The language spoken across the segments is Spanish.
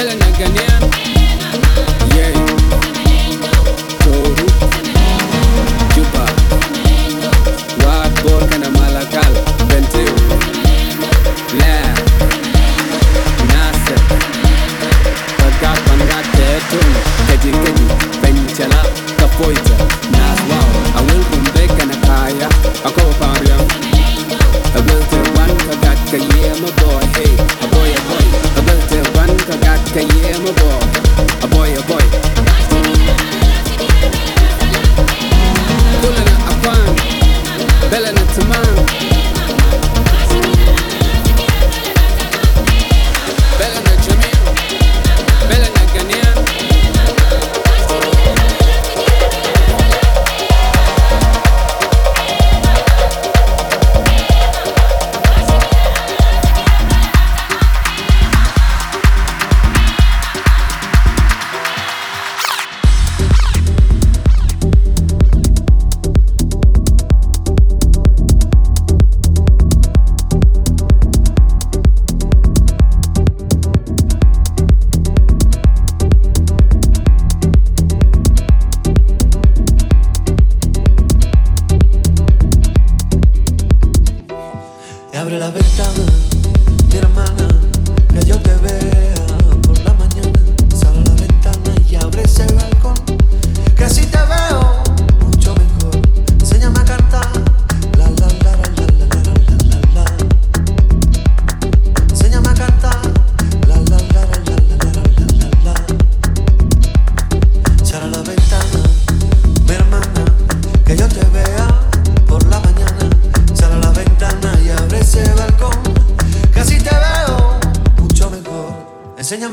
Belén Angenian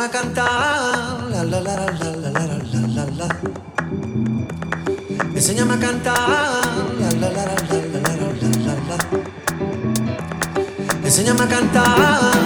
a cantar. La, la, la, la, la, la, la, la, Enséñame a cantar. La, la, la, la, la, la, la, la, Enséñame a cantar.